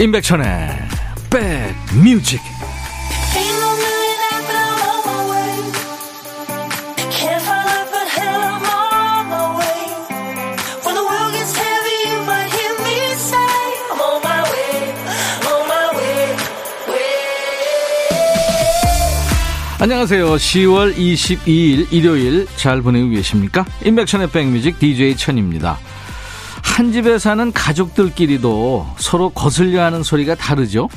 임백천의 백뮤직 안녕하세요. 10월 22일 일요일 잘 보내고 계십니까? 임백천의 백뮤직 DJ 천입니다. 한 집에 사는 가족들끼리도 서로 거슬려 하는 소리가 다르죠?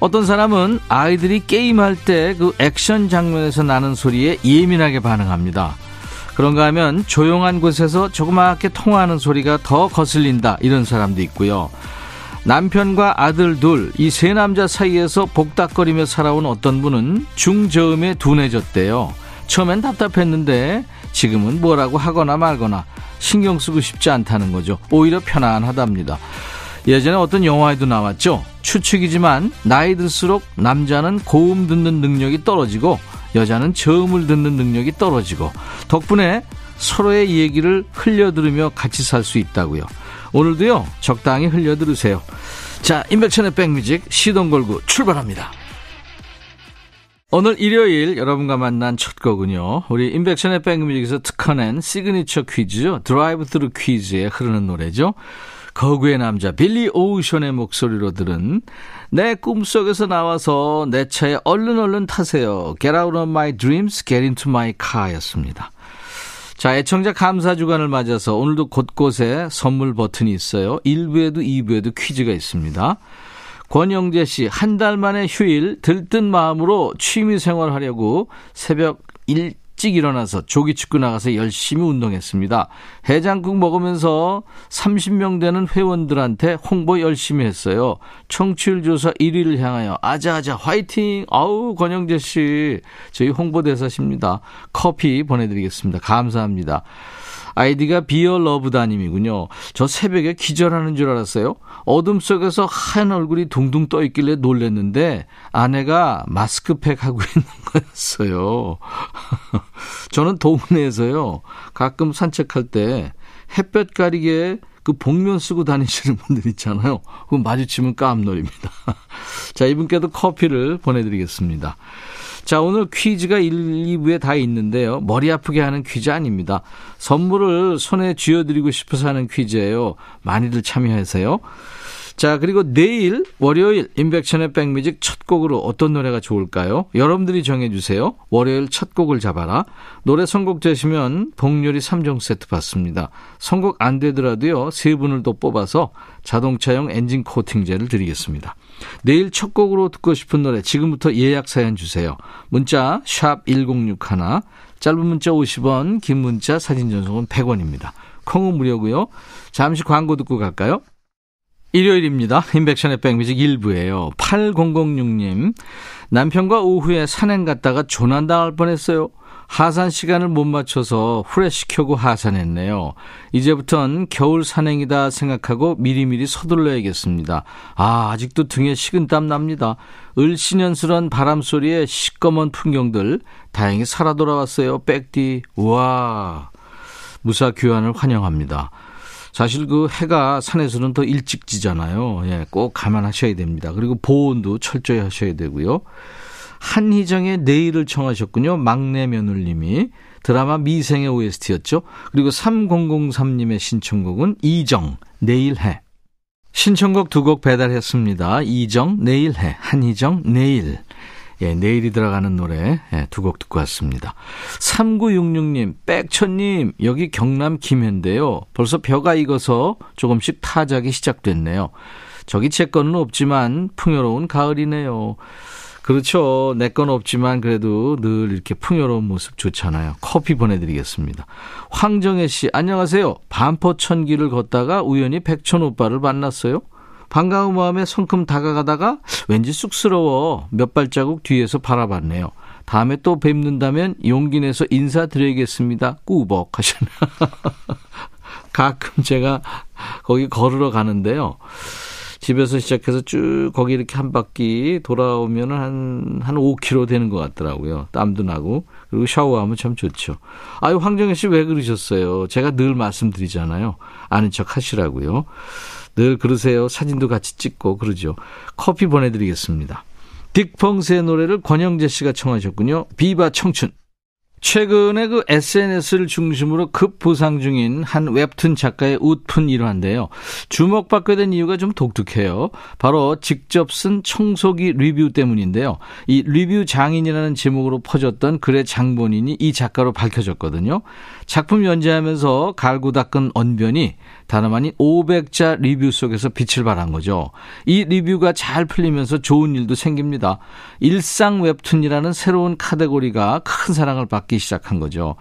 어떤 사람은 아이들이 게임할 때 그 액션 장면에서 나는 소리에 예민하게 반응합니다. 그런가 하면 조용한 곳에서 조그맣게 통화하는 소리가 더 거슬린다 이런 사람도 있고요. 남편과 아들 둘, 이 세 남자 사이에서 복닥거리며 살아온 어떤 분은 중저음에 둔해졌대요. 처음엔 답답했는데 지금은 뭐라고 하거나 말거나 신경 쓰고 싶지 않다는 거죠. 오히려 편안하답니다. 예전에 어떤 영화에도 나왔죠. 추측이지만 나이 들수록 남자는 고음 듣는 능력이 떨어지고 여자는 저음을 듣는 능력이 떨어지고 덕분에 서로의 얘기를 흘려 들으며 같이 살 수 있다고요. 오늘도요, 적당히 흘려 들으세요. 자, 임백천의 백뮤직 시동 걸고 출발합니다. 오늘 일요일 여러분과 만난 첫 곡은요. 우리 임백천의 백뮤직에서 특허낸 시그니처 퀴즈죠. drive through 퀴즈에 흐르는 노래죠. 거구의 남자 빌리 오우션의 목소리로 들은 내 꿈속에서 나와서 내 차에 얼른 얼른 타세요. Get out of my dreams, get into my car 였습니다. 자, 애청자 감사 주간을 맞아서 오늘도 곳곳에 선물 버튼이 있어요. 1부에도 2부에도 퀴즈가 있습니다. 권영재 씨, 한 달 만에 휴일 들뜬 마음으로 취미 생활하려고 새벽 일찍 일어나서 조기 축구 나가서 열심히 운동했습니다. 해장국 먹으면서 30명 되는 회원들한테 홍보 열심히 했어요. 청취율 조사 1위를 향하여 아자아자 화이팅! 아우 권영재 씨 저희 홍보대사십니다. 커피 보내드리겠습니다. 감사합니다. 아이디가 비어 러브다님이군요. 저 새벽에 기절하는 줄 알았어요. 어둠 속에서 하얀 얼굴이 둥둥 떠 있길래 놀랬는데 아내가 마스크팩 하고 있는 거였어요. 저는 동네에서요. 가끔 산책할 때 햇볕 가리개 그 복면 쓰고 다니시는 분들 있잖아요. 그 마주치면 깜놀입니다. 자, 이분께도 커피를 보내드리겠습니다. 자, 오늘 퀴즈가 1, 2부에 다 있는데요. 머리 아프게 하는 퀴즈 아닙니다. 선물을 손에 쥐어드리고 싶어서 하는 퀴즈예요. 많이들 참여하세요. 자, 그리고 내일 월요일 인백션의 백뮤직 첫 곡으로 어떤 노래가 좋을까요? 여러분들이 정해주세요. 월요일 첫 곡을 잡아라. 노래 선곡 되시면 복요리 3종 세트 받습니다. 선곡 안 되더라도요. 세 분을 또 뽑아서 자동차용 엔진 코팅제를 드리겠습니다. 내일 첫 곡으로 듣고 싶은 노래 지금부터 예약 사연 주세요. 문자 1061, 짧은 문자 50원, 긴 문자 사진 전송은 100원입니다. 콩은 무료고요. 잠시 광고 듣고 갈까요? 일요일입니다. 인백션의 백뮤직 1부예요. 8006님. 남편과 오후에 산행 갔다가 조난당할 뻔했어요. 하산 시간을 못 맞춰서 후레쉬 켜고 하산했네요. 이제부턴 겨울 산행이다 생각하고 미리미리 서둘러야겠습니다. 아, 아직도 등에 식은땀 납니다. 을씨년스런 바람 소리에 시꺼먼 풍경들 다행히 살아 돌아왔어요. 백디. 우와. 무사 귀환을 환영합니다. 사실 그 해가 산에서는 더 일찍 지잖아요. 예, 꼭 감안하셔야 됩니다. 그리고 보온도 철저히 하셔야 되고요. 한희정의 내일을 청하셨군요. 막내 며느님이 드라마 미생의 OST였죠. 그리고 3003님의 신청곡은 이정 내일 해. 신청곡 두 곡 배달했습니다. 이정 내일 해. 한희정 내일. 예, 내일이 들어가는 노래 예, 두곡 듣고 왔습니다. 3966님, 백천님, 여기 경남 김해인데요. 벌써 벼가 익어서 조금씩 타작이 시작됐네요. 저기 제 거는 없지만 풍요로운 가을이네요. 그렇죠. 내 건 없지만 그래도 늘 이렇게 풍요로운 모습 좋잖아요. 커피 보내드리겠습니다. 황정혜 씨, 안녕하세요. 반포천길을 걷다가 우연히 백천 오빠를 만났어요. 반가운 마음에 성큼 다가가다가 왠지 쑥스러워 몇 발자국 뒤에서 바라봤네요. 다음에 또 뵙는다면 용기 내서 인사드려야겠습니다. 꾸벅 하시나. 가끔 제가 거기 걸으러 가는데요. 집에서 시작해서 쭉 거기 이렇게 한 바퀴 돌아오면 한, 한 5km 되는 것 같더라고요. 땀도 나고. 그리고 샤워하면 참 좋죠. 아유, 황정혜 씨 왜 그러셨어요? 제가 늘 말씀드리잖아요. 아는 척 하시라고요. 늘 그러세요. 사진도 같이 찍고 그러죠. 커피 보내드리겠습니다. 딕펑스의 노래를 권영재 씨가 청하셨군요. 비바 청춘. 최근에 그 SNS를 중심으로 급부상 중인 한 웹툰 작가의 웃픈 일화인데요. 주목받게 된 이유가 좀 독특해요. 바로 직접 쓴 청소기 리뷰 때문인데요. 이 리뷰 장인이라는 제목으로 퍼졌던 글의 장본인이 이 작가로 밝혀졌거든요. 작품 연재하면서 갈고 닦은 언변이 다름아닌 500자 리뷰 속에서 빛을 발한 거죠. 이 리뷰가 잘 풀리면서 좋은 일도 생깁니다. 일상 웹툰이라는 새로운 카테고리가 큰 사랑을 받기 시작한 거죠.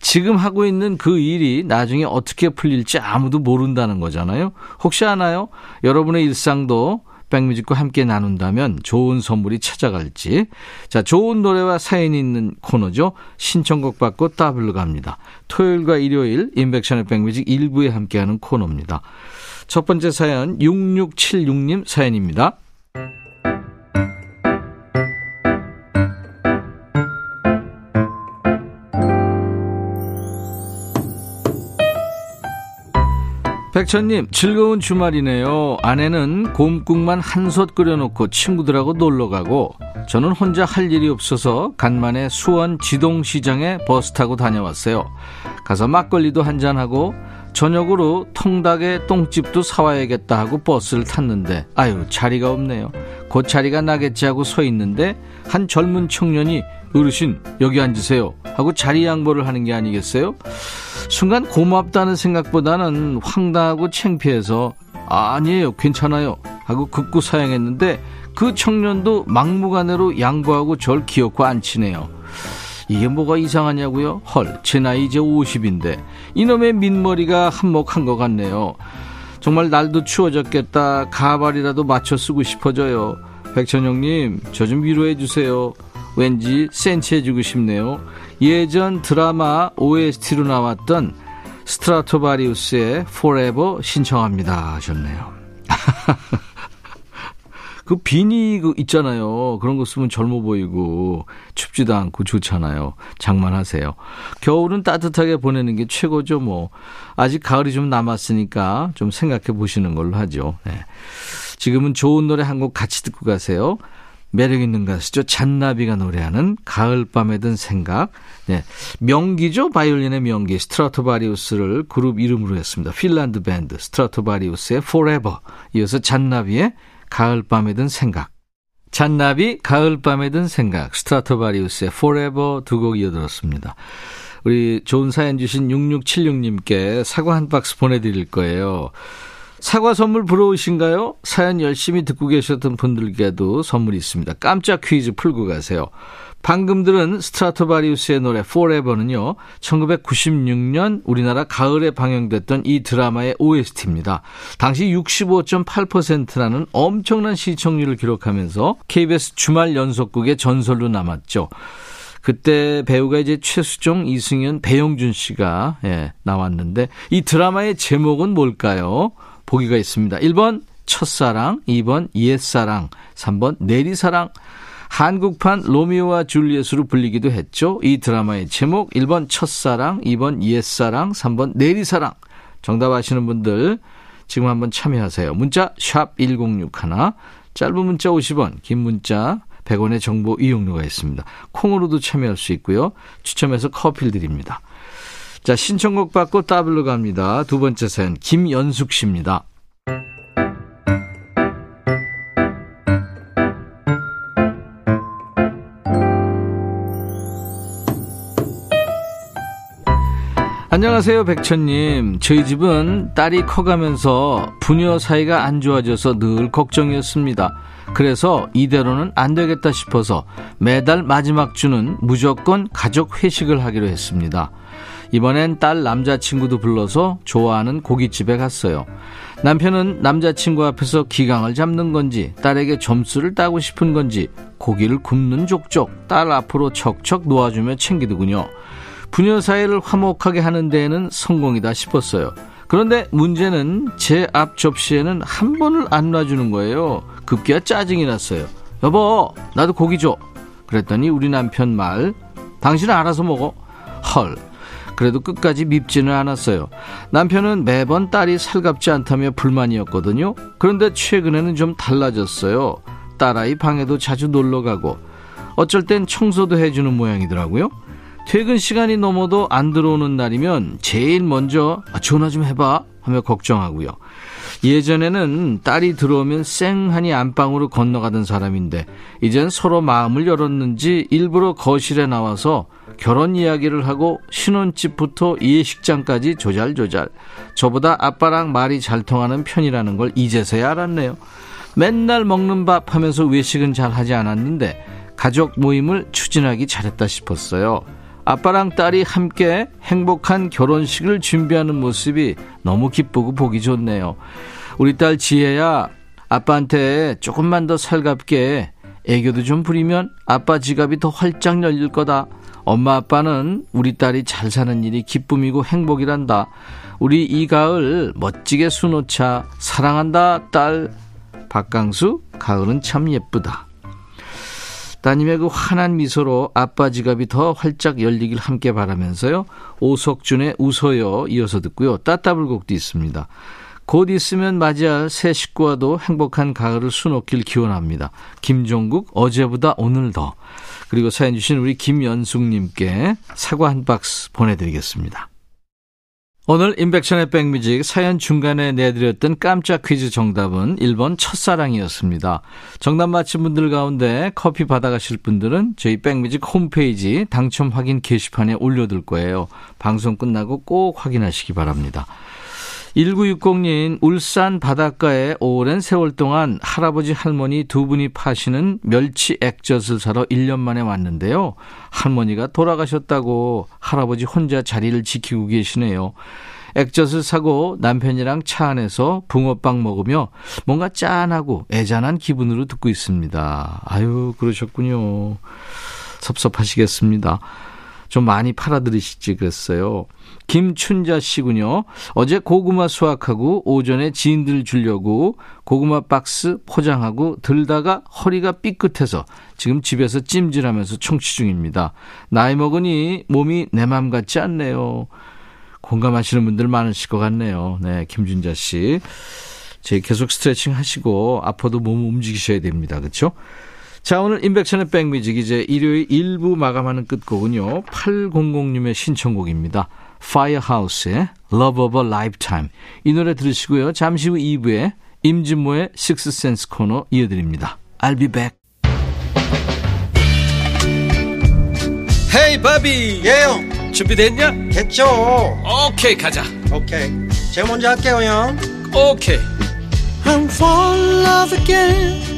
지금 하고 있는 그 일이 나중에 어떻게 풀릴지 아무도 모른다는 거잖아요. 혹시 아나요? 여러분의 일상도 백뮤직과 함께 나눈다면 좋은 선물이 찾아갈지. 자, 좋은 노래와 사연이 있는 코너죠. 신청곡 받고 따블로 갑니다. 토요일과 일요일 인백션의 백뮤직 일부에 함께하는 코너입니다. 첫 번째 사연 6676님 사연입니다. 백천님, 즐거운 주말이네요. 아내는 곰국만 한솥 끓여놓고 친구들하고 놀러 가고, 저는 혼자 할 일이 없어서 간만에 수원 지동시장에 버스 타고 다녀왔어요. 가서 막걸리도 한잔하고, 저녁으로 통닭에 똥집도 사와야겠다 하고 버스를 탔는데, 아유, 자리가 없네요. 곧 자리가 나겠지 하고 서 있는데, 한 젊은 청년이 어르신, 여기 앉으세요. 하고 자리 양보를 하는 게 아니겠어요? 순간 고맙다는 생각보다는 황당하고 창피해서 아, 아니에요 괜찮아요 하고 극구 사양했는데 그 청년도 막무가내로 양보하고 절 기어코 앉히네요 이게 뭐가 이상하냐고요? 헐, 제 나이 이제 50인데 이놈의 민머리가 한몫한 것 같네요. 정말 날도 추워졌겠다. 가발이라도 맞춰 쓰고 싶어져요. 백천영님, 저 좀 위로해 주세요. 왠지 센치해주고 싶네요. 예전 드라마 OST로 나왔던 스트라토바리우스의 Forever 신청합니다 하셨네요. 그 비니 그 있잖아요. 그런 거 쓰면 젊어 보이고 춥지도 않고 좋잖아요. 장만하세요. 겨울은 따뜻하게 보내는 게 최고죠. 뭐 아직 가을이 좀 남았으니까 좀 생각해 보시는 걸로 하죠. 네. 지금은 좋은 노래 한 곡 같이 듣고 가세요. 매력 있는 가수죠. 잔나비가 노래하는 가을밤에 든 생각. 네. 명기죠. 바이올린의 명기. 스트라토바리우스를 그룹 이름으로 했습니다. 핀란드 밴드 스트라토바리우스의 Forever. 이어서 잔나비의 가을밤에 든 생각. 잔나비 가을밤에 든 생각. 스트라토바리우스의 Forever 두 곡 이어들었습니다. 우리 좋은 사연 주신 6676님께 사과 한 박스 보내드릴 거예요. 사과 선물 부러우신가요? 사연 열심히 듣고 계셨던 분들께도 선물이 있습니다. 깜짝 퀴즈 풀고 가세요. 방금 들은 스트라토바리우스의 노래 Forever는요. 1996년 우리나라 가을에 방영됐던 이 드라마의 OST입니다. 당시 65.8%라는 엄청난 시청률을 기록하면서 KBS 주말 연속극의 전설로 남았죠. 그때 배우가 이제 최수종, 이승현, 배용준 씨가 예, 나왔는데 이 드라마의 제목은 뭘까요? 보기가 있습니다. 1번 첫사랑, 2번 옛사랑, 3번 내리사랑. 한국판 로미오와 줄리엣으로 불리기도 했죠. 이 드라마의 제목 1번 첫사랑, 2번 옛사랑, 3번 내리사랑. 정답 아시는 분들 지금 한번 참여하세요. 문자 1061, 짧은 문자 50원, 긴 문자 100원의 정보 이용료가 있습니다. 콩으로도 참여할 수 있고요. 추첨해서 커피를 드립니다. 자, 신청곡 받고 따블로 갑니다. 두 번째 사연, 김연숙 씨입니다. 안녕하세요, 백천님. 저희 집은 딸이 커가면서 부녀 사이가 안 좋아져서 늘 걱정이었습니다. 그래서 이대로는 안 되겠다 싶어서 매달 마지막 주는 무조건 가족 회식을 하기로 했습니다. 이번엔 딸 남자친구도 불러서 좋아하는 고깃집에 갔어요. 남편은 남자친구 앞에서 기강을 잡는 건지 딸에게 점수를 따고 싶은 건지 고기를 굽는 족족 딸 앞으로 척척 놓아주며 챙기더군요. 부녀 사이를 화목하게 하는 데에는 성공이다 싶었어요. 그런데 문제는 제 앞 접시에는 한 번을 안 놔주는 거예요. 급기야 짜증이 났어요. 여보, 나도 고기 줘. 그랬더니 우리 남편 말, 당신은 알아서 먹어. 헐, 그래도 끝까지 밉지는 않았어요. 남편은 매번 딸이 살갑지 않다며 불만이었거든요. 그런데 최근에는 좀 달라졌어요. 딸아이 방에도 자주 놀러 가고 어쩔 땐 청소도 해주는 모양이더라고요. 퇴근 시간이 넘어도 안 들어오는 날이면 제일 먼저 아, 전화 좀 해봐 하며 걱정하고요. 예전에는 딸이 들어오면 쌩하니 안방으로 건너가던 사람인데 이젠 서로 마음을 열었는지 일부러 거실에 나와서 결혼 이야기를 하고 신혼집부터 예식장까지 조잘조잘 저보다 아빠랑 말이 잘 통하는 편이라는 걸 이제서야 알았네요. 맨날 먹는 밥 하면서 외식은 잘 하지 않았는데 가족 모임을 추진하기 잘했다 싶었어요. 아빠랑 딸이 함께 행복한 결혼식을 준비하는 모습이 너무 기쁘고 보기 좋네요. 우리 딸 지혜야, 아빠한테 조금만 더 살갑게 애교도 좀 부리면 아빠 지갑이 더 활짝 열릴 거다. 엄마 아빠는 우리 딸이 잘 사는 일이 기쁨이고 행복이란다. 우리 이 가을 멋지게 수놓자. 사랑한다, 딸. 박강수, 가을은 참 예쁘다. 따님의 그 환한 미소로 아빠 지갑이 더 활짝 열리길 함께 바라면서요. 오석준의 웃어요 이어서 듣고요. 따따불곡도 있습니다. 곧 있으면 맞이할 새 식구와도 행복한 가을을 수놓길 기원합니다. 김종국 어제보다 오늘 더 그리고 사연 주신 우리 김연숙님께 사과 한 박스 보내드리겠습니다. 오늘 인백션의 백뮤직 사연 중간에 내드렸던 깜짝 퀴즈 정답은 1번 첫사랑이었습니다. 정답 맞힌 분들 가운데 커피 받아가실 분들은 저희 백뮤직 홈페이지 당첨 확인 게시판에 올려둘 거예요. 방송 끝나고 꼭 확인하시기 바랍니다. 1960님, 울산 바닷가에 오랜 세월 동안 할아버지 할머니 두 분이 파시는 멸치 액젓을 사러 1년 만에 왔는데요. 할머니가 돌아가셨다고 할아버지 혼자 자리를 지키고 계시네요. 액젓을 사고 남편이랑 차 안에서 붕어빵 먹으며 뭔가 짠하고 애잔한 기분으로 듣고 있습니다. 아유, 그러셨군요. 섭섭하시겠습니다. 좀 많이 팔아들이시지 그랬어요. 김춘자 씨군요. 어제 고구마 수확하고 오전에 지인들 주려고 고구마 박스 포장하고 들다가 허리가 삐끗해서 지금 집에서 찜질하면서 청취 중입니다. 나이 먹으니 몸이 내 맘 같지 않네요. 공감하시는 분들 많으실 것 같네요. 네, 김준자 씨. 제 계속 스트레칭 하시고 아파도 몸 움직이셔야 됩니다. 그렇죠? 자, 오늘 인백션의 백뮤직 이제 일요일 1부 마감하는 끝곡은요. 8006님의 신청곡입니다. Firehouse의 Love of a Lifetime. 이 노래 들으시고요. 잠시 후 2부에 임진모의 Six Sense 코너 이어드립니다. I'll be back. 헤이 바비 예영 준비됐냐? 됐죠 오케이 가자 오케이 제가 먼저 할게요 형 오케이 I'm fall in love again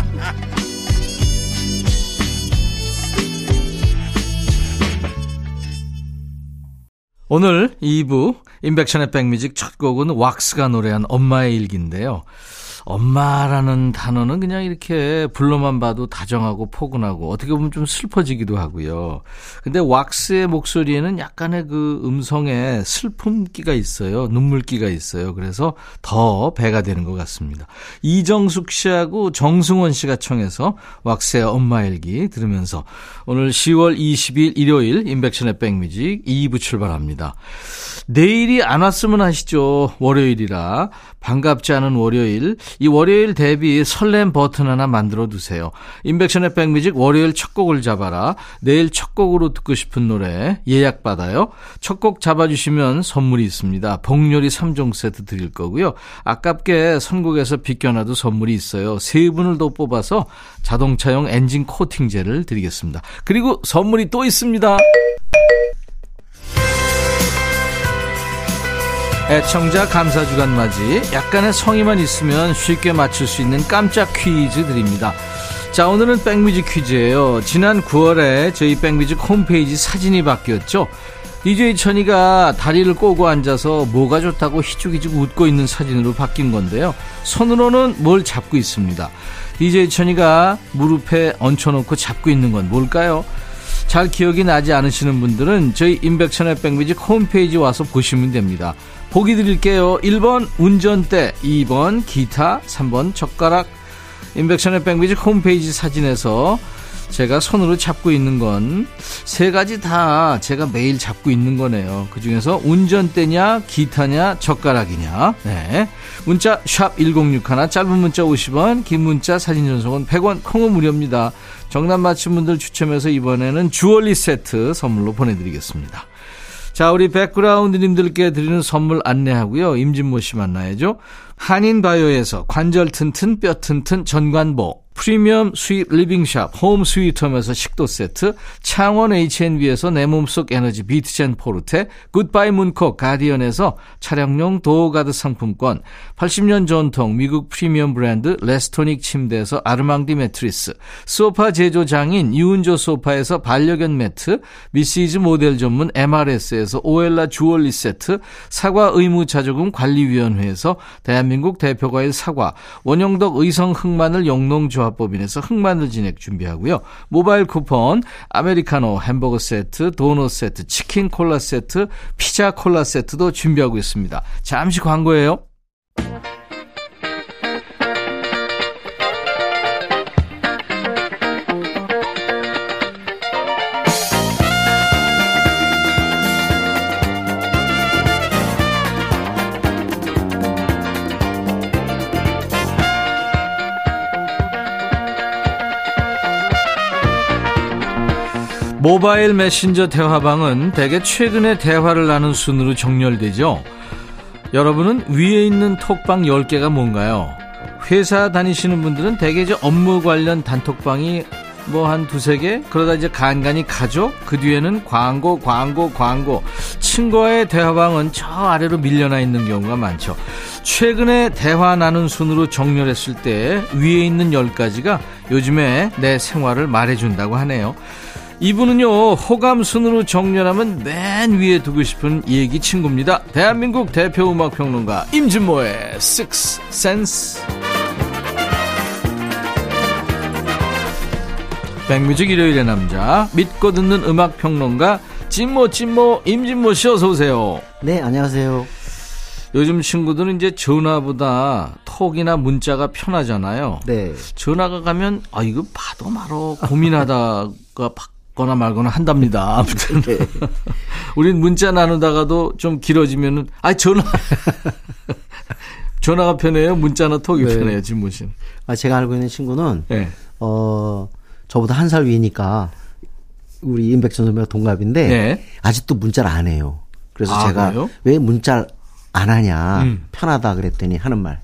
오늘 2부 인백션의 백뮤직 첫 곡은 왁스가 노래한 엄마의 일기인데요. 엄마라는 단어는 그냥 이렇게 불러만 봐도 다정하고 포근하고 어떻게 보면 좀 슬퍼지기도 하고요. 근데 왁스의 목소리에는 약간의 그 음성에 슬픔기가 있어요. 눈물기가 있어요. 그래서 더 배가 되는 것 같습니다. 이정숙 씨하고 정승원 씨가 청해서 왁스의 엄마 일기 들으면서 오늘 10월 20일 일요일 인백션의 백뮤직 2부 출발합니다. 내일이 안 왔으면 하시죠. 월요일이라. 반갑지 않은 월요일. 이 월요일 대비 설렘 버튼 하나 만들어 두세요. 인백션의 백뮤직 월요일 첫 곡을 잡아라. 내일 첫 곡으로 듣고 싶은 노래 예약 받아요. 첫 곡 잡아주시면 선물이 있습니다. 복요리 3종 세트 드릴 거고요. 아깝게 선곡에서 비껴놔도 선물이 있어요. 세 분을 더 뽑아서 자동차용 엔진 코팅제를 드리겠습니다. 그리고 선물이 또 있습니다. 애청자 감사 주간 맞이 약간의 성의만 있으면 쉽게 맞출 수 있는 깜짝 퀴즈 드립니다. 자 오늘은 백뮤직 퀴즈예요. 지난 9월에 저희 백뮤직 홈페이지 사진이 바뀌었죠. DJ 천이가 다리를 꼬고 앉아서 뭐가 좋다고 희죽희죽 웃고 있는 사진으로 바뀐 건데요. 손으로는 뭘 잡고 있습니다. DJ 천이가 무릎에 얹혀놓고 잡고 있는 건 뭘까요? 잘 기억이 나지 않으시는 분들은 저희 인백천의 백뮤직 홈페이지 와서 보시면 됩니다. 보기 드릴게요. 1번 운전대, 2번 기타, 3번 젓가락. 인백천의 백뮤직 홈페이지 사진에서 제가 손으로 잡고 있는 건 세 가지 다 제가 매일 잡고 있는 거네요. 그 중에서 운전대냐, 기타냐, 젓가락이냐. 네. 문자 샵 1061, 짧은 문자 50원, 긴 문자 사진 전송은 100원, 콩은 무료입니다. 정답 맞힌 분들 추첨해서 이번에는 주얼리 세트 선물로 보내드리겠습니다. 자, 우리 백그라운드님들께 드리는 선물 안내하고요. 임진모 씨 만나야죠. 한인바이오에서 관절 튼튼 뼈 튼튼 전관보 프리미엄 스윗 리빙샵 홈 스위트홈에서 식도 세트 창원 H&B에서 내 몸속 에너지 비트젠 포르테 굿바이 문콕 가디언에서 차량용 도어가드 상품권 80년 전통 미국 프리미엄 브랜드 레스토닉 침대에서 아르망디 매트리스 소파 제조 장인 이운조 소파에서 반려견 매트 미시즈 모델 전문 MRS에서 오엘라 주얼리 세트 사과 의무 자조금 관리위원회에서 대한민국 대표과일 사과 원영덕 의성 흑마늘 영농조합 조합법인에서 흑마늘 진액 준비하고요. 모바일 쿠폰, 아메리카노 햄버거 세트, 도넛 세트, 치킨 콜라 세트, 피자 콜라 세트도 준비하고 있습니다. 잠시 광고예요. 모바일 메신저 대화방은 대개 최근에 대화를 나눈 순으로 정렬되죠. 여러분은 위에 있는 톡방 10개가 뭔가요? 회사 다니시는 분들은 대개 이제 업무 관련 단톡방이 뭐 한 두세 개? 그러다 이제 간간히 가죠? 그 뒤에는 광고, 광고, 광고. 친구와의 대화방은 저 아래로 밀려나 있는 경우가 많죠. 최근에 대화 나눈 순으로 정렬했을 때 위에 있는 10가지가 요즘에 내 생활을 말해준다고 하네요. 이분은요 호감 순으로 정렬하면 맨 위에 두고 싶은 얘기 친구입니다. 대한민국 대표 음악 평론가 임진모의 Six Sense. 백뮤직 일요일의 남자 믿고 듣는 음악 평론가 진모 진모 임진모 씨 어서 오세요. 네 안녕하세요. 요즘 친구들은 이제 전화보다 톡이나 문자가 편하잖아요. 네. 전화가 가면 아 이거 봐도 말어 고민하다가 거나 말거나 한답니다. 아무튼. 네. 우린 문자 나누다가도 좀 길어지면은, 아, 전화. 전화가 편해요? 문자나 톡이 네. 편해요, 진모 씨 아, 제가 알고 있는 친구는, 네. 어, 저보다 한 살 위니까, 우리 임백천 선배가 동갑인데, 네. 아직도 문자를 안 해요. 그래서 아, 제가 그래요? 왜 문자를 안 하냐, 음. 편하다 그랬더니 하는 말,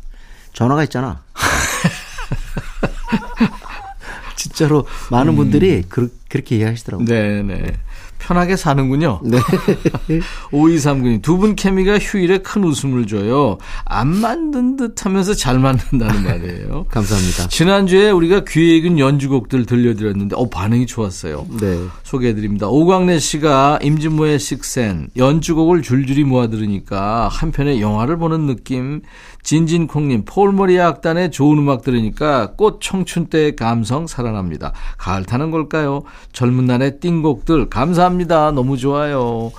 전화가 있잖아. 진짜로 많은 음. 분들이 그, 그렇게 이해하시더라고요. 네 네. 편하게 사는군요. 네. 5239님, 두 분 케미가 휴일에 큰 웃음을 줘요. 안 만든 듯 하면서 잘 만든다는 말이에요. 감사합니다. 지난주에 우리가 귀에 익은 연주곡들 들려드렸는데, 어, 반응이 좋았어요. 네. 소개해드립니다. 오광래 씨가 임진모의 식센, 연주곡을 줄줄이 모아 들으니까 한편의 영화를 보는 느낌, 진진콩님, 폴머리아 악단의 좋은 음악 들으니까 꽃 청춘 때의 감성 살아납니다. 가을 타는 걸까요? 젊은 날의 띵곡들 감사합니다. 너무 좋아요.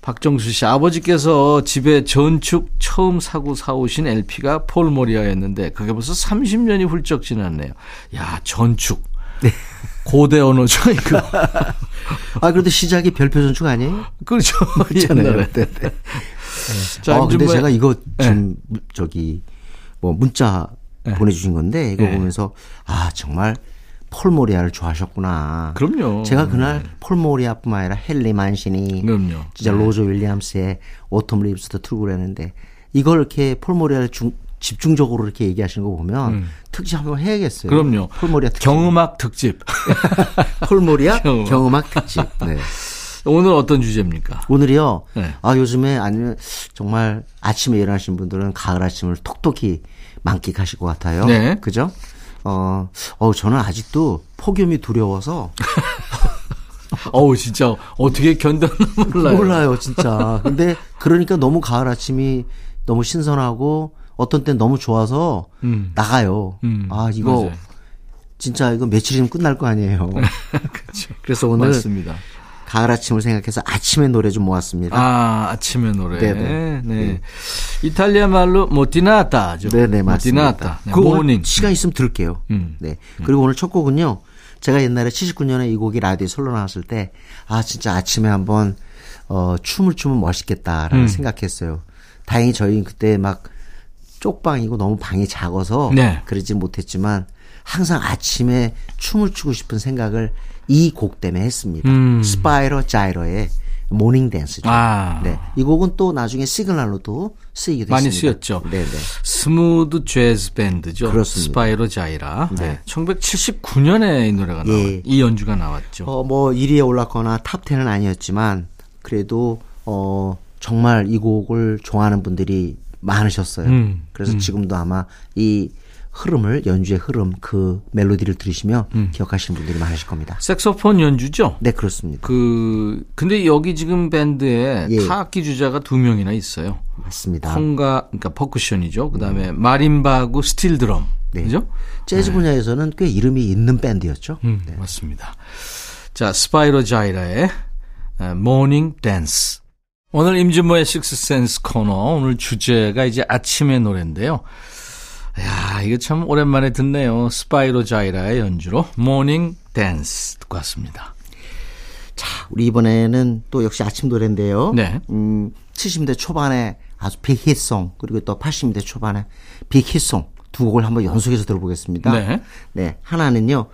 박정수 씨 아버지께서 집에 전축 처음 사고 사오신 LP가 폴모리아였는데 그게 벌써 30년이 훌쩍 지났네요. 야 전축. 네. 고대 언어죠 이거. 아 그래도 시작이 별표 전축 아니에요? 그렇죠. 옛날에. 네, 네. 네. 자, 아, 근데 뭐, 제가 이거 네. 지금 네. 저기 뭐 문자 네. 보내주신 건데 이거 네. 보면서 아 정말 폴모리아를 좋아하셨구나. 그럼요. 제가 그날 폴모리아뿐만 아니라 헨리 맨시니 그럼요. 진짜 네. 로저 윌리엄스의 Autumn Leaves도 틀고 그랬는데 이걸 이렇게 폴모리아를 중, 집중적으로 이렇게 얘기하시는 거 보면 음. 특집 한번 해야겠어요. 그럼요. 폴모리아 특집. 경음악 특집. 폴모리아 경음악, 경음악 특집. 네. 오늘 어떤 주제입니까? 오늘이요. 네. 아 요즘에 아니면 정말 아침에 일어나신 분들은 가을 아침을 톡톡히 만끽하실 것 같아요. 네. 그죠? 어, 어 저는 아직도 폭염이 두려워서 어우, 진짜 어떻게 견뎠나 몰라요. 몰라요, 진짜. 근데 그러니까 너무 가을 아침이 너무 신선하고 어떤 땐 너무 좋아서 음. 나가요. 음, 아, 이거 맞아요. 진짜 이거 며칠이면 끝날 거 아니에요. 그렇죠. 그래서 오늘 맞습니다. 가을 아침을 생각해서 아침의 노래 좀 모았습니다. 아, 아침의 노래. 네네. 네. 네. 이탈리아 말로 Mattinata죠. 네네, 맞습니다. Mattinata. 네, 그 morning. 시간 있으면 들을게요. 음. 네. 그리고 음. 오늘 첫 곡은요. 제가 옛날에 79년에 이 곡이 라디오에 솔로 나왔을 때, 아, 진짜 아침에 한번, 어, 춤을 추면 멋있겠다라는 음. 생각했어요. 다행히 저희 그때 막 쪽방이고 너무 방이 작아서 네. 그러지 못했지만 항상 아침에 춤을 추고 싶은 생각을 이 곡 때문에 했습니다. 음. 스파이로 자이라의 Morning Dance죠. 아. 네. 이 곡은 또 나중에 시그널로도 쓰이기도 많이 했습니다. 쓰였죠. 네, 네. smooth 재즈 밴드죠. 그렇습니다. 스파이로 자이라. 네. 네. 1979년에 이 노래가 나왔, 예. 이 연주가 나왔죠. 어, 뭐 1위에 올랐거나 top 10은 아니었지만 그래도 어 정말 이 곡을 좋아하는 분들이 많으셨어요. 음. 그래서 음. 지금도 아마 이 흐름을 연주의 흐름 그 멜로디를 들으시면 음. 기억하시는 분들이 많으실 겁니다. 색소폰 연주죠? 네 그렇습니다. 그 근데 여기 지금 밴드에 예. 타악기 주자가 두 명이나 있어요. 맞습니다. 콩가 그러니까 percussion이죠. 그다음에 음. 마림바하고 스틸 드럼. 네. 그죠? 재즈 네. 분야에서는 꽤 이름이 있는 밴드였죠. 음, 네. 맞습니다. 자 스파이로 자이라의 Morning Dance. 오늘 임진모의 식스센스 코너 오늘 주제가 이제 아침의 노래인데요. 야, 이거 참 오랜만에 듣네요. 스파이로 자이라의 연주로 Morning Dance 듣고 왔습니다. 자, 우리 이번에는 또 역시 아침 노래인데요. 네. 음, 70대 초반에 아주 big hit song 그리고 또 80대 초반에 big hit song 두 곡을 한번 연속해서 들어보겠습니다. 네. 네. 하나는요.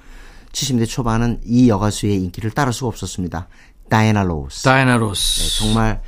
70대 초반은 이 여가수의 인기를 따를 수가 없었습니다. 다이애나 로스. 다이애나 로스. 네, 정말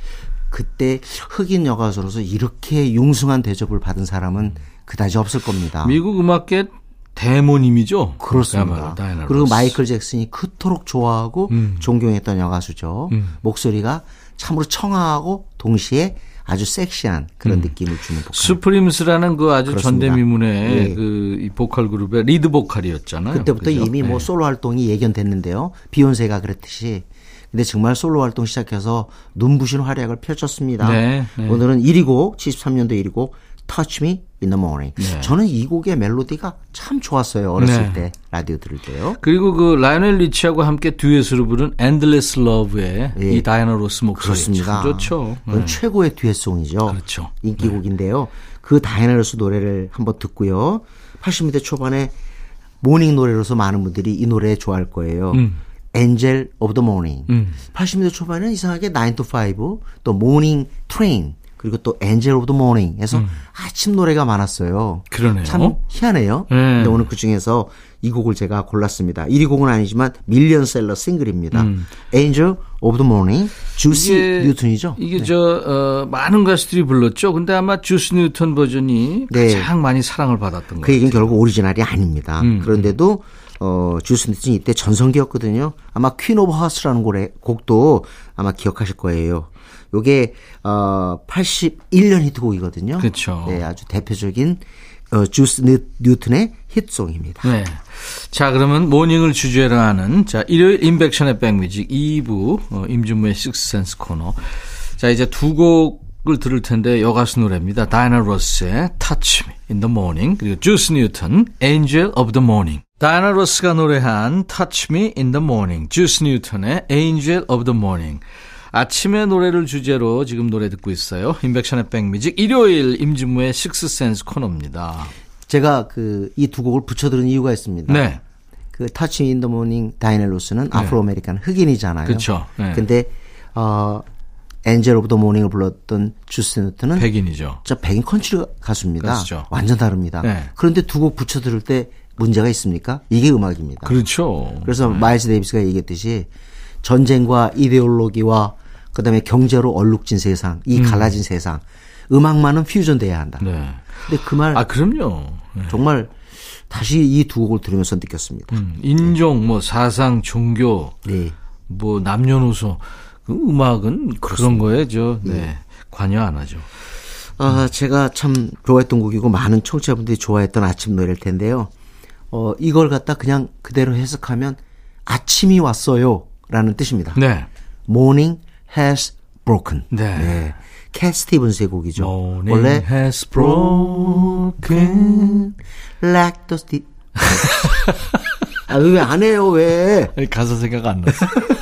그때 흑인 여가수로서 이렇게 융숭한 대접을 받은 사람은 그다지 없을 겁니다. 미국 음악계 대모님이죠. 그렇습니다. 그리고. 마이클 잭슨이 그토록 좋아하고 음. 존경했던 여가수죠. 음. 목소리가 참으로 청아하고 동시에 아주 섹시한 그런 음. 느낌을 주는 보컬. 슈프림스라는 그 아주 그렇습니다. 전대미문의 예. 그 보컬 그룹의 리드 보컬이었잖아요. 그때부터 그죠? 이미 뭐 네. 뭐 솔로 활동이 예견됐는데요. 비욘세가 그랬듯이 근데 정말 솔로 활동 시작해서 눈부신 활약을 펼쳤습니다. 네, 네. 오늘은 1위곡 73년도 1위곡 Touch Me in the Morning. 네. 저는 이 곡의 멜로디가 참 좋았어요. 어렸을 네. 때 라디오 들을 때요. 그리고 그 라이오넬 리치하고 함께 듀엣으로 부른 Endless Love의 예. 이 다이애나 로스 목소리 그렇습니다. 좋죠. 네. 최고의 듀엣송이죠. 그렇죠. 인기곡인데요. 네. 그 다이애나 로스 노래를 한번 듣고요. 80년대 초반에 morning 노래로서 많은 분들이 이 노래 좋아할 거예요. 음. Angel of the Morning. 80년대 초반에는 이상하게 9 to 5, 또 Morning Train 그리고 또 Angel of the Morning에서 음. 아침 노래가 많았어요. 그러네요. 참 희한해요. 네. 근데 오늘 그 중에서 이 곡을 제가 골랐습니다. 1위 곡은 아니지만 밀리언셀러 싱글입니다. 음. Angel of the Morning 주스 뉴턴이죠. 이게 네. 저 어, 많은 가수들이 불렀죠. 근데 아마 주스 뉴턴 버전이 네. 가장 많이 사랑을 받았던 그 얘기는 결국 오리지널이 아닙니다. 음. 그런데도 어, 주스 뉴턴이 이때 전성기였거든요. 아마 Queen of Hearts라는 곡도 아마 기억하실 거예요. 요게 어 81년 히트곡이거든요. 그렇죠. 네, 아주 대표적인 어, 주스 뉴튼의 히트송입니다. 네. 자, 그러면 morning을 주제로 하는 자, 일요일 인백션의 백뮤직 2부 어, 임진모의 식스센스 코너. 자, 이제 두 곡을 들을 텐데 여가수 노래입니다. 다이애나 로스의 Touch Me in the Morning 그리고 주스 뉴튼 Angel of the Morning. 다이애나 로스가 노래한 Touch Me in the Morning, 주스 뉴턴의 Angel of the Morning. 아침의 노래를 주제로 지금 노래 듣고 있어요. 임백천의 백뮤직 일요일 임진모의 식스센스 코너입니다. 제가 그 이 두 곡을 붙여드린 이유가 있습니다. 네. 그 Touch in the Morning 다이애나 로스는 네. Afro American 흑인이잖아요. 그렇죠. 네. 근데 어 Angel of the Morning을 불렀던 주스 뉴튼은 백인이죠. 저 백인 컨트리 가수입니다. 그렇죠. 완전 다릅니다. 네. 그런데 두 곡 붙여 들을 때 문제가 있습니까? 이게 음악입니다. 그렇죠. 그래서 네. 마일스 데이비스가 얘기했듯이 전쟁과 이데올로기와 그다음에 경제로 얼룩진 세상, 이 음. 갈라진 세상, 음악만은 퓨전돼야 한다. 네. 근데 그 말, 아 그럼요. 네. 정말 다시 이 두 곡을 들으면서 느꼈습니다. 음, 인종, 뭐 사상, 종교, 네. 뭐 남녀노소, 그 음악은 그렇습니다. 그런 거에 저 네. 네. 관여 안 하죠. 아, 제가 참 좋아했던 곡이고 많은 청취자분들이 좋아했던 아침 노래일 텐데요. 어, 이걸 갖다 그냥 그대로 해석하면 아침이 왔어요. 라는 뜻입니다. 네. Morning has broken. 네. 네. 캣 스티븐스의 곡이죠. Morning 원래 has broken like the sti- 아, 왜안 해요, 왜? 가사 생각 안 났어.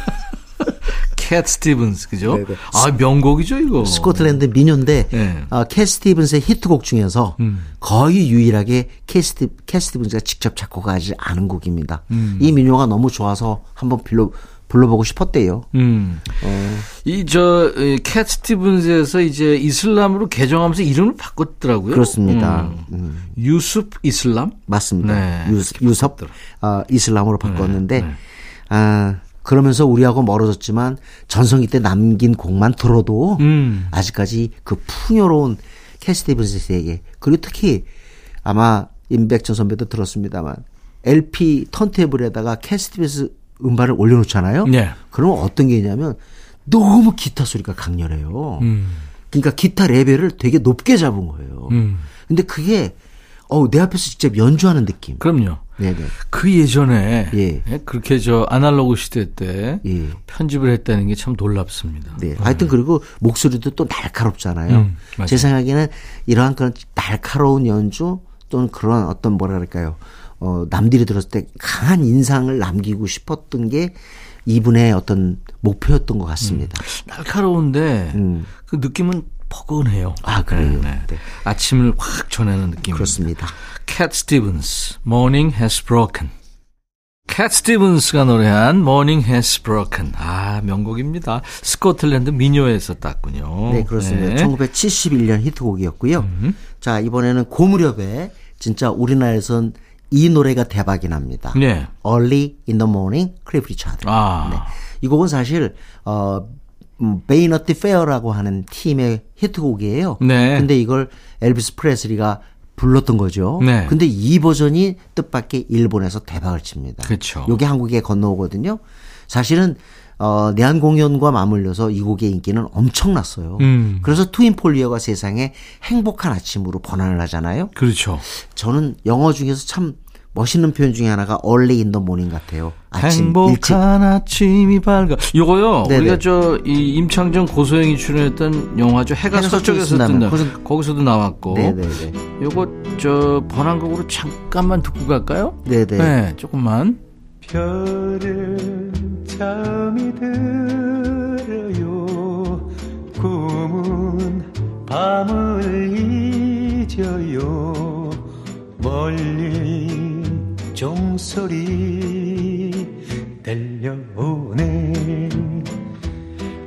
캣 스티븐스 그죠? 네네. 아 명곡이죠 이거. 스코틀랜드 민요인데 네. 아, 캣 스티븐스의 히트곡 중에서 음. 거의 유일하게 캣, 스티, 캣 스티븐스가 직접 작곡하지 않은 곡입니다. 음. 이 민요가 너무 좋아서 한번 불러 불러보고 싶었대요. 음. 어. 이저 캣 스티븐스에서 이제 이슬람으로 개정하면서 이름을 바꿨더라고요. 그렇습니다. 음. 음. 유습 이슬람? 맞습니다. 네. 유습, 유섭 어, 이슬람으로 바꿨는데 네. 네. 아 그러면서 우리하고 멀어졌지만 전성기 때 남긴 곡만 들어도 음. 아직까지 그 풍요로운 캐스티븐스에게 그리고 특히 아마 임백천 선배도 들었습니다만 LP 턴테이블에다가 캐스티븐스 음반을 올려놓잖아요. 네. 그러면 어떤 게 있냐면 너무 기타 소리가 강렬해요. 음. 그러니까 기타 레벨을 되게 높게 잡은 거예요. 음. 근데 그게 어, 내 앞에서 직접 연주하는 느낌. 그럼요. 네네. 그 예전에 예. 예. 그렇게 저 아날로그 시대 때 예. 편집을 했다는 게 참 놀랍습니다. 네. 하여튼 그리고 목소리도 또 날카롭잖아요. 음, 제 생각에는 이러한 그런 날카로운 연주 또는 그런 어떤 뭐라 그럴까요? 어, 남들이 들었을 때 강한 인상을 남기고 싶었던 게 이분의 어떤 목표였던 것 같습니다. 음, 날카로운데 음. 그 느낌은 포근해요. 아, 그래요? 네, 네. 아침을 확 전하는 느낌. 그렇습니다. 캣 스티븐스, Morning Has Broken. 캣 스티븐스가 노래한 Morning Has Broken. 아, 명곡입니다. 스코틀랜드 미녀에서 땄군요. 네, 그렇습니다. 네. 1971년 히트곡이었고요. 음. 자, 이번에는 그 무렵에 진짜 우리나라에선 이 노래가 대박이 납니다. 네. Early in the Morning, 클리프 리차드. 아. 네. 이 곡은 사실 어 배니티 페어라고 하는 팀의 히트곡이에요. 네. 근데 이걸 엘비스 프레슬리가 불렀던 거죠. 네. 근데 이 버전이 뜻밖의 일본에서 대박을 칩니다. 그렇죠. 요게 한국에 건너오거든요. 사실은 어, 내한 공연과 맞물려서 이 곡의 인기는 엄청났어요. 음. 그래서 트윈폴리어가 세상에 행복한 아침으로 번안을 하잖아요. 그렇죠. 저는 영어 중에서 참 멋있는 표현 중에 하나가 early in the morning 같아요. 아침 행복한 일찍. 아침이 밝아. 요거요. 네네. 우리가 저 이 임창정 고소영이 출연했던 영화죠. 해가, 해가 서쪽에서 뜬다. 거기서, 거기서도 나왔고. 네네네. 요거 저 번안곡으로 잠깐만 듣고 갈까요? 네네. 네, 조금만. 별을 잠이 들어요. 꿈은 밤을 잊어요. 멀리 종소리 들려오네.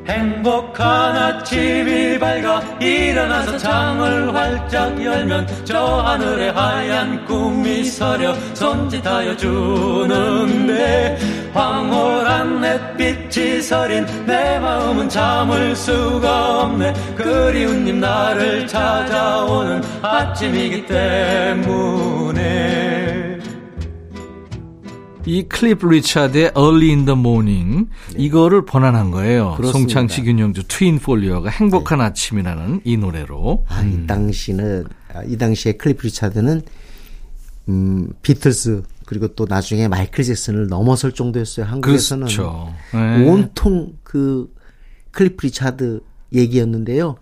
행복한 아침이 밝아 일어나서 창을 활짝 열면 저 하늘에 하얀 꿈이 서려 손짓하여 주는데 황홀한 햇빛이 서린 내 마음은 참을 수가 없네. 그리운 님 나를 찾아오는 아침이기 때문에 이 클리프 리차드의 Early in the Morning 네. 이거를 번안한 거예요. 그렇습니다. 송창식 윤형주 트윈 폴리오가 행복한 네. 아침이라는 이 노래로. 아, 음. 이 당시는 아, 이 당시에 클리프 리차드는 음, 비틀스 그리고 또 나중에 마이클 잭슨을 넘어설 정도였어요. 한국에서는 그렇죠. 네. 온통 그 클리프 리차드 얘기였는데요.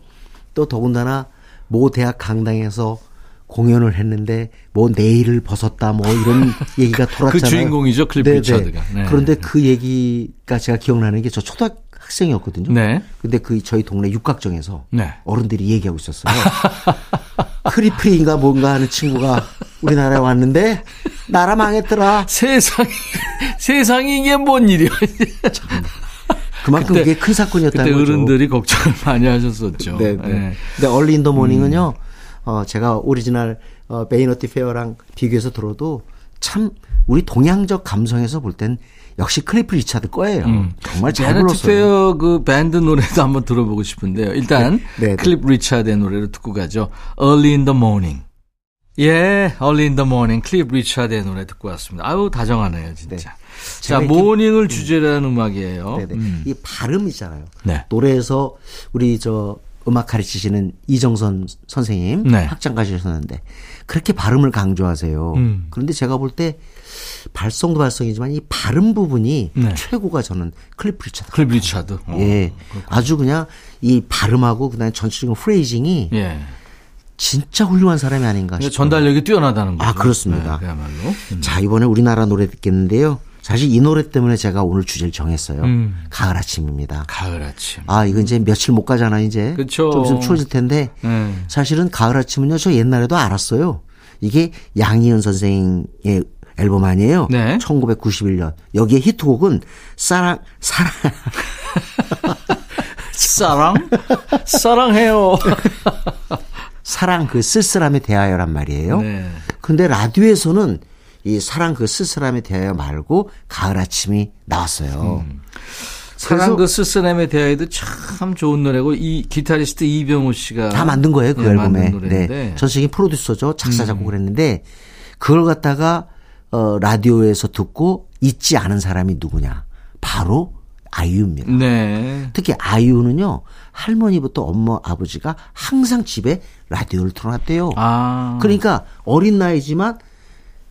또 더군다나 모 대학 강당에서 공연을 했는데 뭐 내의를 벗었다 뭐 이런 얘기가 돌았잖아요. 그 주인공이죠 클리프 리차드가. 네. 그런데 그 얘기가 제가 기억나는 게 저 초등학생이었거든요. 네. 근데 그 저희 동네 육각정에서 네. 어른들이 얘기하고 있었어요. 크리프리인가 뭔가 하는 친구가 우리나라에 왔는데 나라 망했더라. 세상이 세상이 이게 뭔 일이야. 그만큼 그때, 그게 큰 사건이었다는 그때 어른들이 걱정을 많이 하셨었죠. 네. 네. 네. 근데 얼리 인더 모닝은요. 음. 어, 제가 오리지널 어, 배니티 페어랑 비교해서 들어도 참 우리 동양적 감성에서 볼 땐 역시 클리프 리차드 거예요. 음. 정말 잘 불렀어요. 페어 그 밴드 노래도 한번 들어보고 싶은데요. 일단 네, 네, 클리프 리차드의 노래를 듣고 가죠. Early in the Morning. 예, Early in the Morning 클리프 리차드의 노래 듣고 왔습니다. 아유 다정하네요, 진짜. 네. 자, morning을 음. 주제로 한 음악이에요. 네네. 음. 이 발음이잖아요. 네. 노래에서 우리 저 음악 가르치시는 이정선 선생님 네. 학장 가셨었는데 그렇게 발음을 강조하세요. 음. 그런데 제가 볼 때 발성도 발성이지만 이 발음 부분이 네. 최고가 저는 클리프 리차드. 클리프 리차드. 어, 예. 그렇구나. 아주 그냥 이 발음하고 그다음에 전체적인 프레이징이 예. 진짜 훌륭한 사람이 아닌가 싶어요. 전달력이 뛰어나다는 거죠. 아, 그렇습니다. 네, 그야말로. 음. 자, 이번에 우리나라 노래 듣겠는데요. 사실 이 노래 때문에 제가 오늘 주제를 정했어요. 음. 가을 아침입니다. 가을 아침. 아, 이거 이제 며칠 못 가잖아, 이제. 그쵸. 좀 있으면 추워질 텐데. 음. 사실은 가을 아침은요, 저 옛날에도 알았어요. 이게 양희은 선생의 앨범 아니에요? 네. 1991년. 여기에 히트곡은 사랑, 사랑. 사랑? 사랑해요. 사랑 그 쓸쓸함에 대하여란 말이에요. 네. 근데 라디오에서는 이 사랑 그 쓸쓸함에 대하여 말고 가을 아침이 나왔어요. 음. 사랑 그 쓸쓸함에 대하여도 참 좋은 노래고 이 기타리스트 이병호 씨가 다 만든 거예요 그 네, 앨범에. 네. 전식이 프로듀서죠 작사 음. 작곡을 했는데 그걸 갖다가 어 라디오에서 듣고 잊지 않은 사람이 누구냐? 바로 아이유입니다. 네. 특히 아이유는요 할머니부터 엄마 아버지가 항상 집에 라디오를 틀어놨대요. 아. 그러니까 어린 나이지만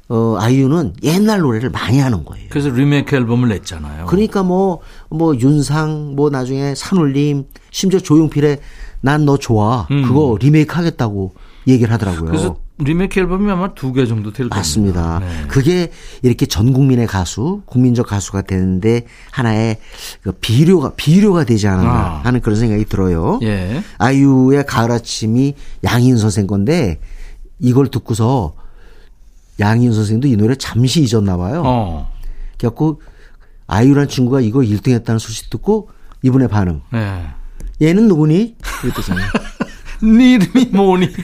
어, 아이유는 옛날 노래를 많이 하는 거예요. 그래서 리메이크 앨범을 냈잖아요. 그러니까 뭐, 뭐, 윤상, 뭐, 나중에 산울림, 심지어 조용필의 난 너 좋아. 음. 그거 리메이크 하겠다고 얘기를 하더라고요. 그래서 리메이크 앨범이 아마 두 개 정도 될 겁니다. 맞습니다. 네. 그게 이렇게 전 국민의 가수, 국민적 가수가 되는데 하나의 그 비료가, 비료가 되지 않았나 아. 하는 그런 생각이 들어요. 예. 아이유의 가을 아침이 양희은 선생 건데 이걸 듣고서 양희은 선생도 이 노래 잠시 잊었나 봐요. 어. 그래갖고 아이유란 친구가 이거 1등 했다는 소식 듣고 이분의 반응. 네. 얘는 누구니? 그랬더잖아요. 네 이름이 뭐니?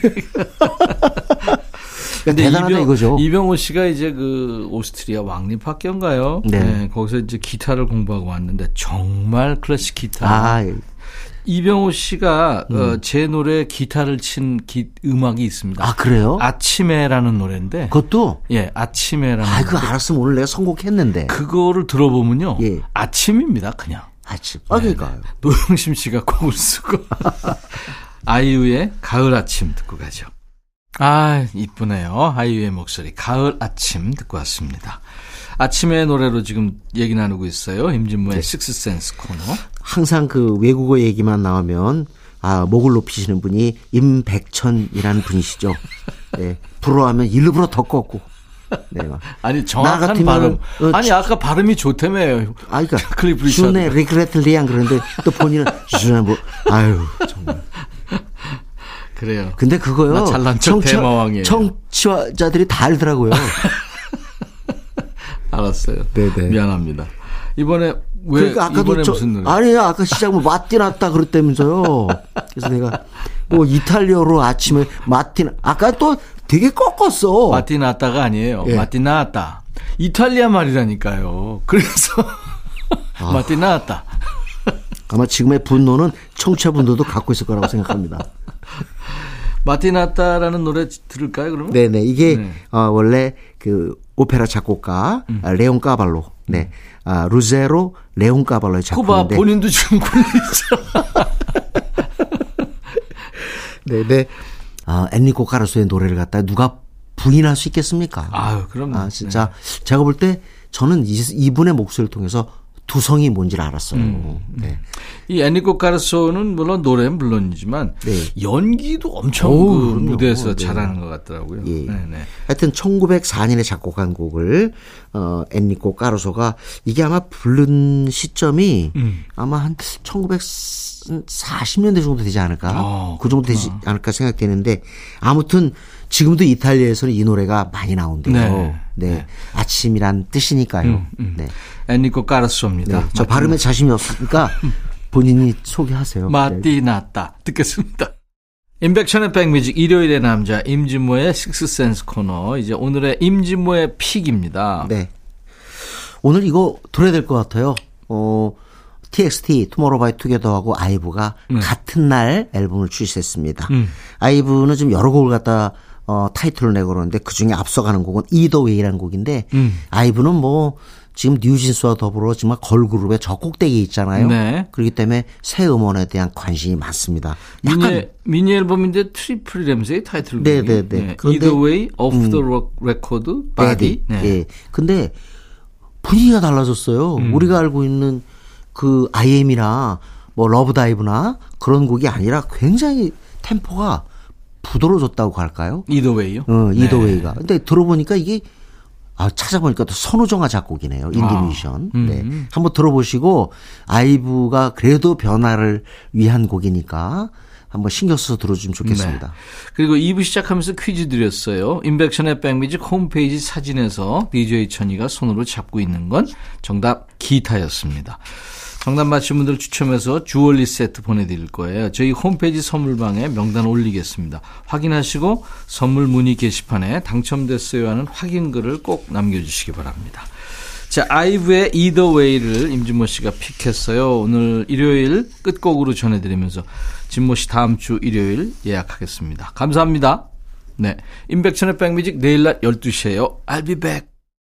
근데 대단하다 이병, 이거죠. 이병호 씨가 이제 그 오스트리아 왕립학교인가요? 네. 네. 거기서 이제 기타를 공부하고 왔는데 정말 클래식 기타. 아, 이병호 씨가 음. 어, 제 노래 기타를 친 기, 음악이 있습니다. 아 그래요? 아침에라는 노래인데. 그것도? 예, 아침에라는. 아, 그 알았으면 오늘 내가 선곡했는데. 그거를 들어보면요. 예. 아침입니다, 그냥. 아침. 아, 그러니까. 네. 노영심 씨가 곡을 쓰고. 아이유의 가을 아침 듣고 가죠. 아, 이쁘네요. 아이유의 목소리. 가을 아침 듣고 왔습니다. 아침의 노래로 지금 얘기 나누고 있어요. 임진모의 네. 식스센스 코너. 항상 그 외국어 얘기만 나오면 아, 목을 높이시는 분이 임백천이라는 분이시죠. 네. 불어하면 일부러 더 꺾고. 네, 아니 정확한 발음. 어, 아니 아까 발음이 좋다며요. 아, 그러니까 클리프 리네 리그레트 리안 그런데 또 본인은 주네 뭐 아유 정말. 그래요. 근데 그거요. 청취. 청취자들이 다 알더라고요. 알았어요. 네네. 미안합니다. 이번에 왜 그러니까 아까도 이번에 저, 무슨 노래? 아니요 아까 시작 뭐 마티 났다 그랬다면서요. 그래서 내가 뭐 이탈리아로 아침에 마티 아까 또 되게 꺾었어. 마티나타가 아니에요. 예. 마티나타. 이탈리아 말이라니까요. 그래서 아. 마티나타. 아마 지금의 분노는 청취자분들도 갖고 있을 거라고 생각합니다. 마티나타라는 노래 들을까요, 그러면? 네네. 이게, 네. 어, 원래 그 오페라 작곡가 음. 레온 까발로, 네. 아, 루제로 레온 까발로의 작품인데. 그봐 본인도 지금 굴리죠. 네 네. 아, 엔리코 카르소의 노래를 갖다 누가 부인할 수 있겠습니까? 아유, 그럼. 아, 진짜. 네. 제가 볼 때 저는 이분의 목소리를 통해서 두성이 뭔지를 알았어요. 음. 네. 이 애니코 카르소는 물론 노래는 물론이지만 네. 연기도 엄청 오, 그 무대에서 네. 잘하는 것 같더라고요. 예. 네, 네. 하여튼 1904년에 작곡한 곡을 어 애니코 카르소가 이게 아마 부른 시점이 음. 아마 한 1940년대 정도 되지 않을까? 어, 그 정도 되지 않을까 생각되는데 아무튼 지금도 이탈리아에서는 이 노래가 많이 나온대요. 네. 네. 네. 아침이란 뜻이니까요. 음, 음. 네. 엔리코 카루소입니다. 네. 저 발음에 자신이 없으니까 본인이 소개하세요. Mattinata 듣겠습니다. 임백천의 백뮤직 일요일의 남자 임진모의 식스센스 코너 이제 오늘의 임진모의 pick입니다. 네. 오늘 이거 들어야 될 것 같아요. 어 TXT 투모로우 바이 투게더하고 아이브가 음. 같은 날 앨범을 출시했습니다. 음. 아이브는 좀 여러 곡을 갖다 어, 타이틀을 내고 그러는데 그 중에 앞서가는 곡은 이더웨이라는 곡인데 음. 아이브는 뭐 지금 뉴진스와 더불어 정말 걸그룹의 저 꼭대기에 있잖아요. 네. 그렇기 때문에 새 음원에 대한 관심이 많습니다. 미니, 미니 앨범인데 트리플이라면서요 타이틀곡이. 네네네. 네. 그런데 Either Way, Off 음, the Record, Body. 네. 네. 근데 분위기가 달라졌어요. 음. 우리가 알고 있는 그 IM이나 뭐 Love Dive나 그런 곡이 아니라 굉장히 템포가 부드러워졌다고 할까요? 이더웨이요? 어, Either Way가. 네. 근데 들어보니까 이게 아, 찾아보니까 또 선우정아 작곡이네요. 인디 뮤지션. 아, 음. 네. 한번 들어보시고 아이브가 그래도 변화를 위한 곡이니까 한번 신경 써서 들어주면 좋겠습니다. 네. 그리고 2부 시작하면서 퀴즈 드렸어요. 임백천의 백뮤직 홈페이지 사진에서 DJ 천이가 손으로 잡고 있는 건 정답 기타였습니다. 정답 맞힌 분들 추첨해서 주얼리 세트 보내드릴 거예요. 저희 홈페이지 선물방에 명단 올리겠습니다. 확인하시고 선물 문의 게시판에 당첨됐어요 하는 확인글을 꼭 남겨주시기 바랍니다. 자, 아이브의 Either Way를 임진모 씨가 픽했어요. 오늘 일요일 끝곡으로 전해드리면서 진모 씨 다음 주 일요일 예약하겠습니다. 감사합니다. 네. 임백천의 백뮤직 내일 낮 12시에요. I'll be back.